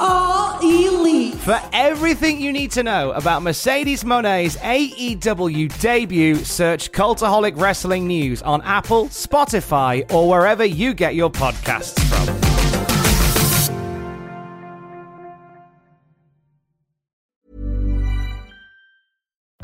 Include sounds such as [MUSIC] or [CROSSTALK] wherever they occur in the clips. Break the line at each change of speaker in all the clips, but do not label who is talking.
are elite.
For everything you need to know about Mercedes Moné's AEW debut, search Cultaholic Wrestling News on Apple, Spotify, or wherever you get your podcasts from.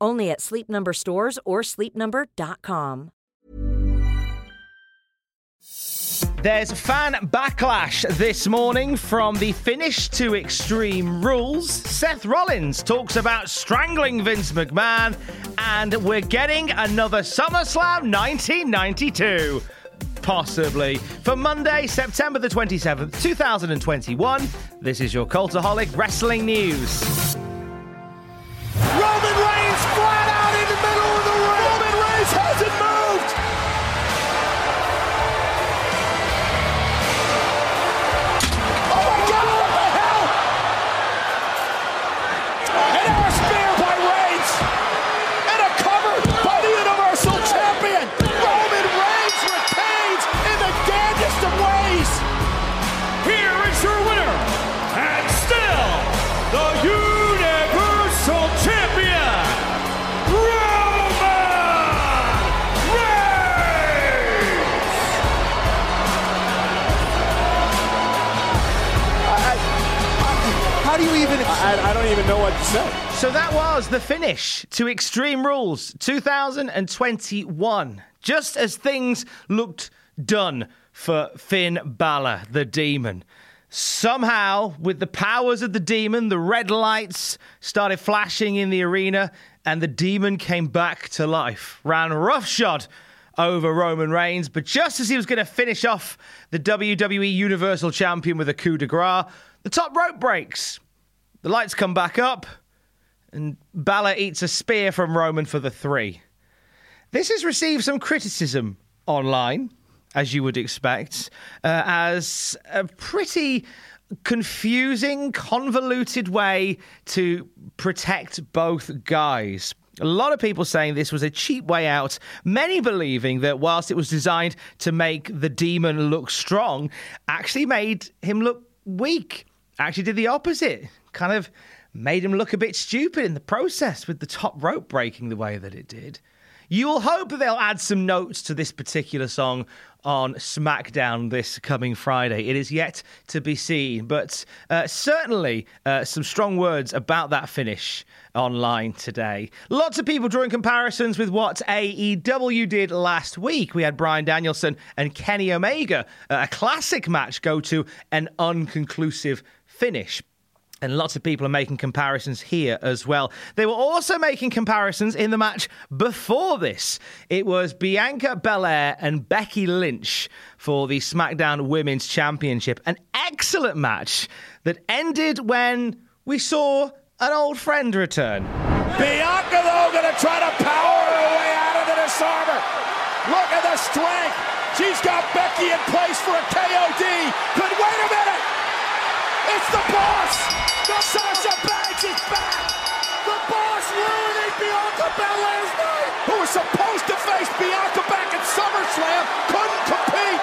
Only at Sleep Number stores or sleepnumber.com.
There's fan backlash this morning from the finish to Extreme Rules. Seth Rollins talks about strangling Vince McMahon, and we're getting another SummerSlam 1992. Possibly. For Monday, September the 27th, 2021, this is your Cultaholic Wrestling News.
I, I don't even know what to say.
So that was the finish to Extreme Rules 2021. Just as things looked done for Finn Balor, the demon. Somehow, with the powers of the demon, the red lights started flashing in the arena, and the demon came back to life. Ran roughshod over Roman Reigns, but just as he was going to finish off the WWE Universal Champion with a coup de grace, the top rope breaks. The lights come back up, and Balor eats a spear from Roman for the three. This has received some criticism online, as you would expect, uh, as a pretty confusing, convoluted way to protect both guys. A lot of people saying this was a cheap way out, many believing that whilst it was designed to make the demon look strong, actually made him look weak. Actually did the opposite. Kind of made him look a bit stupid in the process with the top rope breaking the way that it did. You'll hope that they'll add some notes to this particular song on SmackDown this coming Friday. It is yet to be seen, but uh, certainly uh, some strong words about that finish online today. Lots of people drawing comparisons with what AEW did last week. We had Bryan Danielson and Kenny Omega, uh, a classic match, go to an unconclusive finish. And lots of people are making comparisons here as well. They were also making comparisons in the match before this. It was Bianca Belair and Becky Lynch for the SmackDown Women's Championship. An excellent match that ended when we saw an old friend return.
Bianca, though, going to try to power her way out of the Dis-arm-her. Look at the strength. She's got Becky in place for a KOD. But wait a minute. It's the boss. The is back. The boss ruining Bianca Belair's night. Who was supposed to face Bianca back at SummerSlam. Couldn't compete.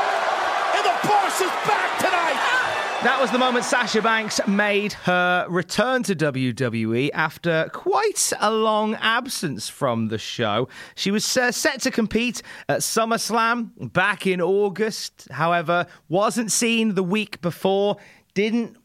And the boss is back tonight.
That was the moment Sasha Banks made her return to WWE after quite a long absence from the show. She was uh, set to compete at SummerSlam back in August, however, wasn't seen the week before, didn't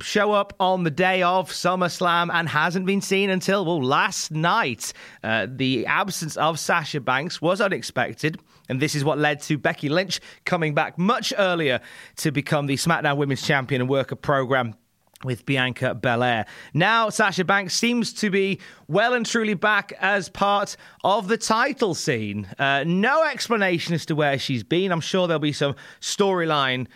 show up on the day of SummerSlam and hasn't been seen until, well, last night. Uh, the absence of Sasha Banks was unexpected. And this is what led to Becky Lynch coming back much earlier to become the SmackDown Women's Champion and work a program with Bianca Belair. Now, Sasha Banks seems to be well and truly back as part of the title scene. Uh, no explanation as to where she's been. I'm sure there'll be some storyline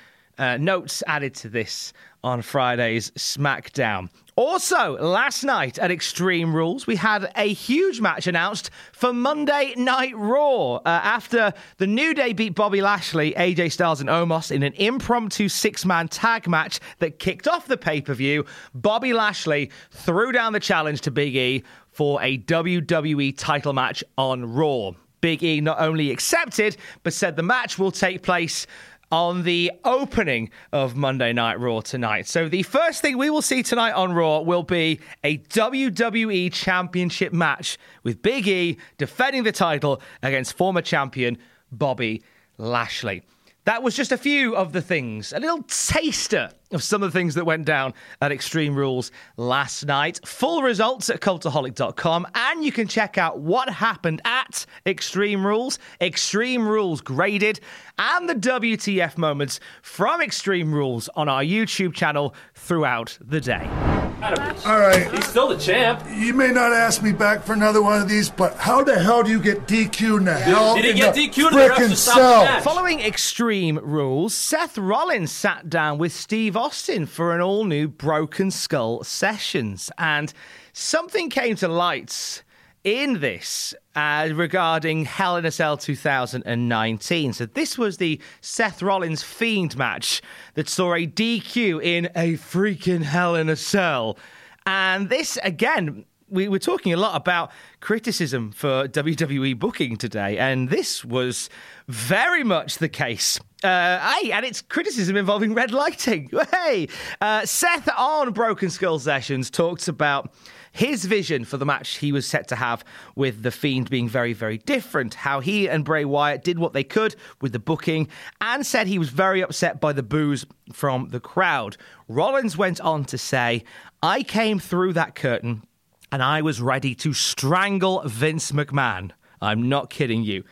uh, notes added to this on Friday's SmackDown. Also, last night at Extreme Rules, we had a huge match announced for Monday Night Raw. Uh, after the New Day beat Bobby Lashley, AJ Styles, and Omos in an impromptu six man tag match that kicked off the pay per view, Bobby Lashley threw down the challenge to Big E for a WWE title match on Raw. Big E not only accepted, but said the match will take place on the opening of Monday Night Raw tonight. So, the first thing we will see tonight on Raw will be a WWE Championship match with Big E defending the title against former champion Bobby Lashley. That was just a few of the things, a little taster of some of the things that went down at Extreme Rules last night. Full results at cultaholic.com, and you can check out what happened at Extreme Rules, Extreme Rules graded, and the WTF moments from Extreme Rules on our YouTube channel throughout the day.
All right.
He's still the champ.
You may not ask me back for another one of these, but how the hell do you get DQ in the hell?
Did he get DQ'd? The refs
frickin'
the.
Following Extreme Rules, Seth Rollins sat down with Steve Austin for an all new Broken Skull sessions, and something came to light in this uh, regarding Hell in a Cell 2019. So, this was the Seth Rollins Fiend match that saw a DQ in a freaking Hell in a Cell. And this, again, we were talking a lot about criticism for WWE booking today, and this was very much the case. Uh, hey, and it's criticism involving red lighting. [LAUGHS] Hey, uh, Seth on Broken Skull Sessions talks about his vision for the match he was set to have with The Fiend being very, very different. How he and Bray Wyatt did what they could with the booking and said he was very upset by the boos from the crowd. Rollins went on to say, I came through that curtain and I was ready to strangle Vince McMahon. I'm not kidding you.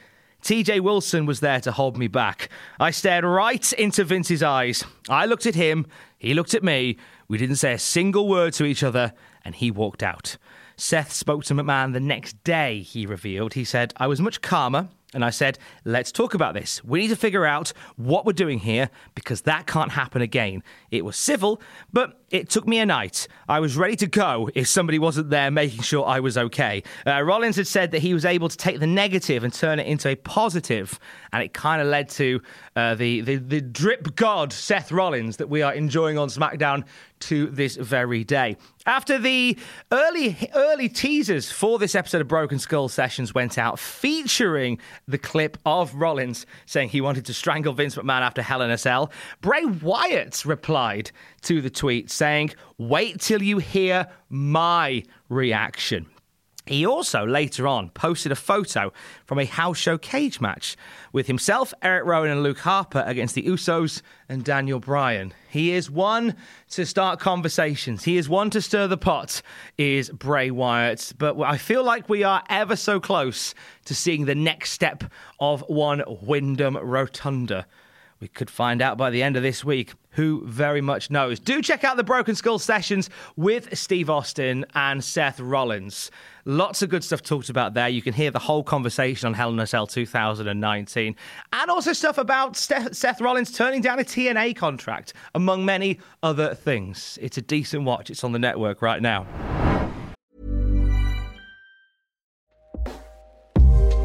TJ Wilson was there to hold me back. I stared right into Vince's eyes. I looked at him, he looked at me. We didn't say a single word to each other, and he walked out. Seth spoke to McMahon the next day, he revealed. He said, I was much calmer. And I said, let's talk about this. We need to figure out what we're doing here because that can't happen again. It was civil, but it took me a night. I was ready to go if somebody wasn't there making sure I was okay. Uh, Rollins had said that he was able to take the negative and turn it into a positive, and it kind of led to uh, the, the, the drip god, Seth Rollins, that we are enjoying on SmackDown to this very day. After the early early teasers for this episode of Broken Skull Sessions went out, featuring the clip of Rollins saying he wanted to strangle Vince McMahon after Hell in a Cell, Bray Wyatt replied to the tweet saying, "Wait till you hear my reaction." He also later on posted a photo from a house show cage match with himself, Eric Rowan, and Luke Harper against the Usos and Daniel Bryan. He is one to start conversations. He is one to stir the pot, is Bray Wyatt. But I feel like we are ever so close to seeing the next step of one Wyndham Rotunda. We could find out by the end of this week. Who very much knows? Do check out the Broken Skull sessions with Steve Austin and Seth Rollins. Lots of good stuff talked about there. You can hear the whole conversation on Hell in a Cell 2019, and also stuff about Seth Rollins turning down a TNA contract, among many other things. It's a decent watch. It's on the network right now.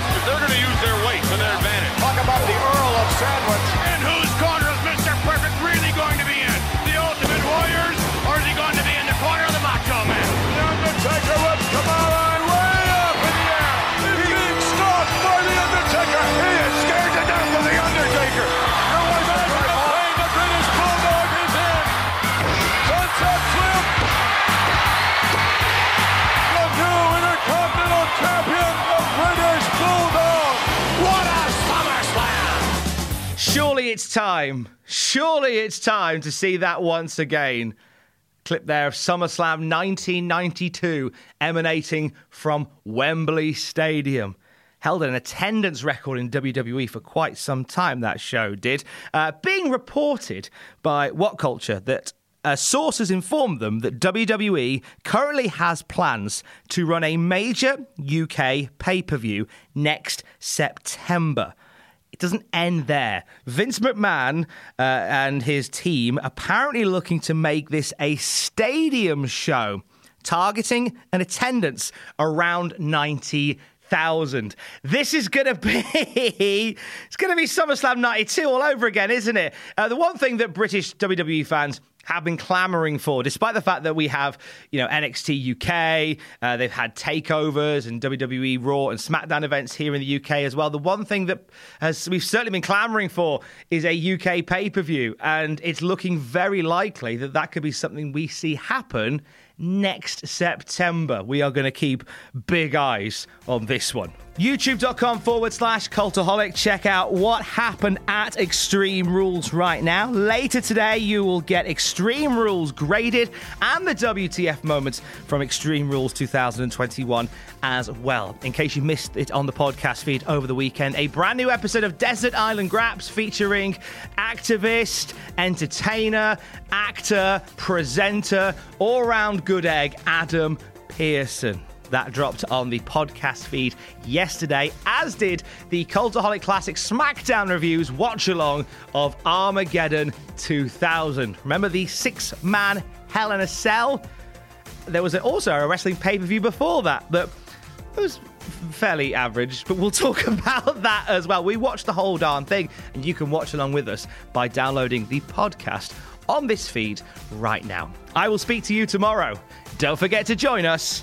the
natural
time. Surely it's time to see that once again. Clip there of SummerSlam 1992 emanating from Wembley Stadium. Held an attendance record in WWE for quite some time, that show did. Uh, being reported by What Culture that uh, sources informed them that WWE currently has plans to run a major UK pay per view next September. It doesn't end there. Vince McMahon uh, and his team apparently looking to make this a stadium show, targeting an attendance around 90,000. This is going to be it's going to be SummerSlam 92 all over again, isn't it? Uh, the one thing that British WWE fans have been clamoring for, despite the fact that we have, you know, NXT UK, uh, they've had takeovers and WWE Raw and SmackDown events here in the UK as well. The one thing that has we've certainly been clamoring for is a UK pay per view, and it's looking very likely that that could be something we see happen next September. We are going to keep big eyes on this one. YouTube.com forward slash cultaholic. Check out what happened at Extreme Rules right now. Later today, you will get Extreme Rules graded and the WTF moments from Extreme Rules 2021 as well. In case you missed it on the podcast feed over the weekend, a brand new episode of Desert Island Graps featuring activist, entertainer, actor, presenter, all round good egg, Adam Pearson. That dropped on the podcast feed yesterday, as did the Cultaholic Classic SmackDown reviews watch along of Armageddon 2000. Remember the six man Hell in a Cell? There was also a wrestling pay per view before that that was fairly average, but we'll [LAUGHS] talk about that as well. We watched the whole darn thing, and you can watch along with us by downloading the podcast on this feed right now. I will speak to you tomorrow. Don't forget to join us.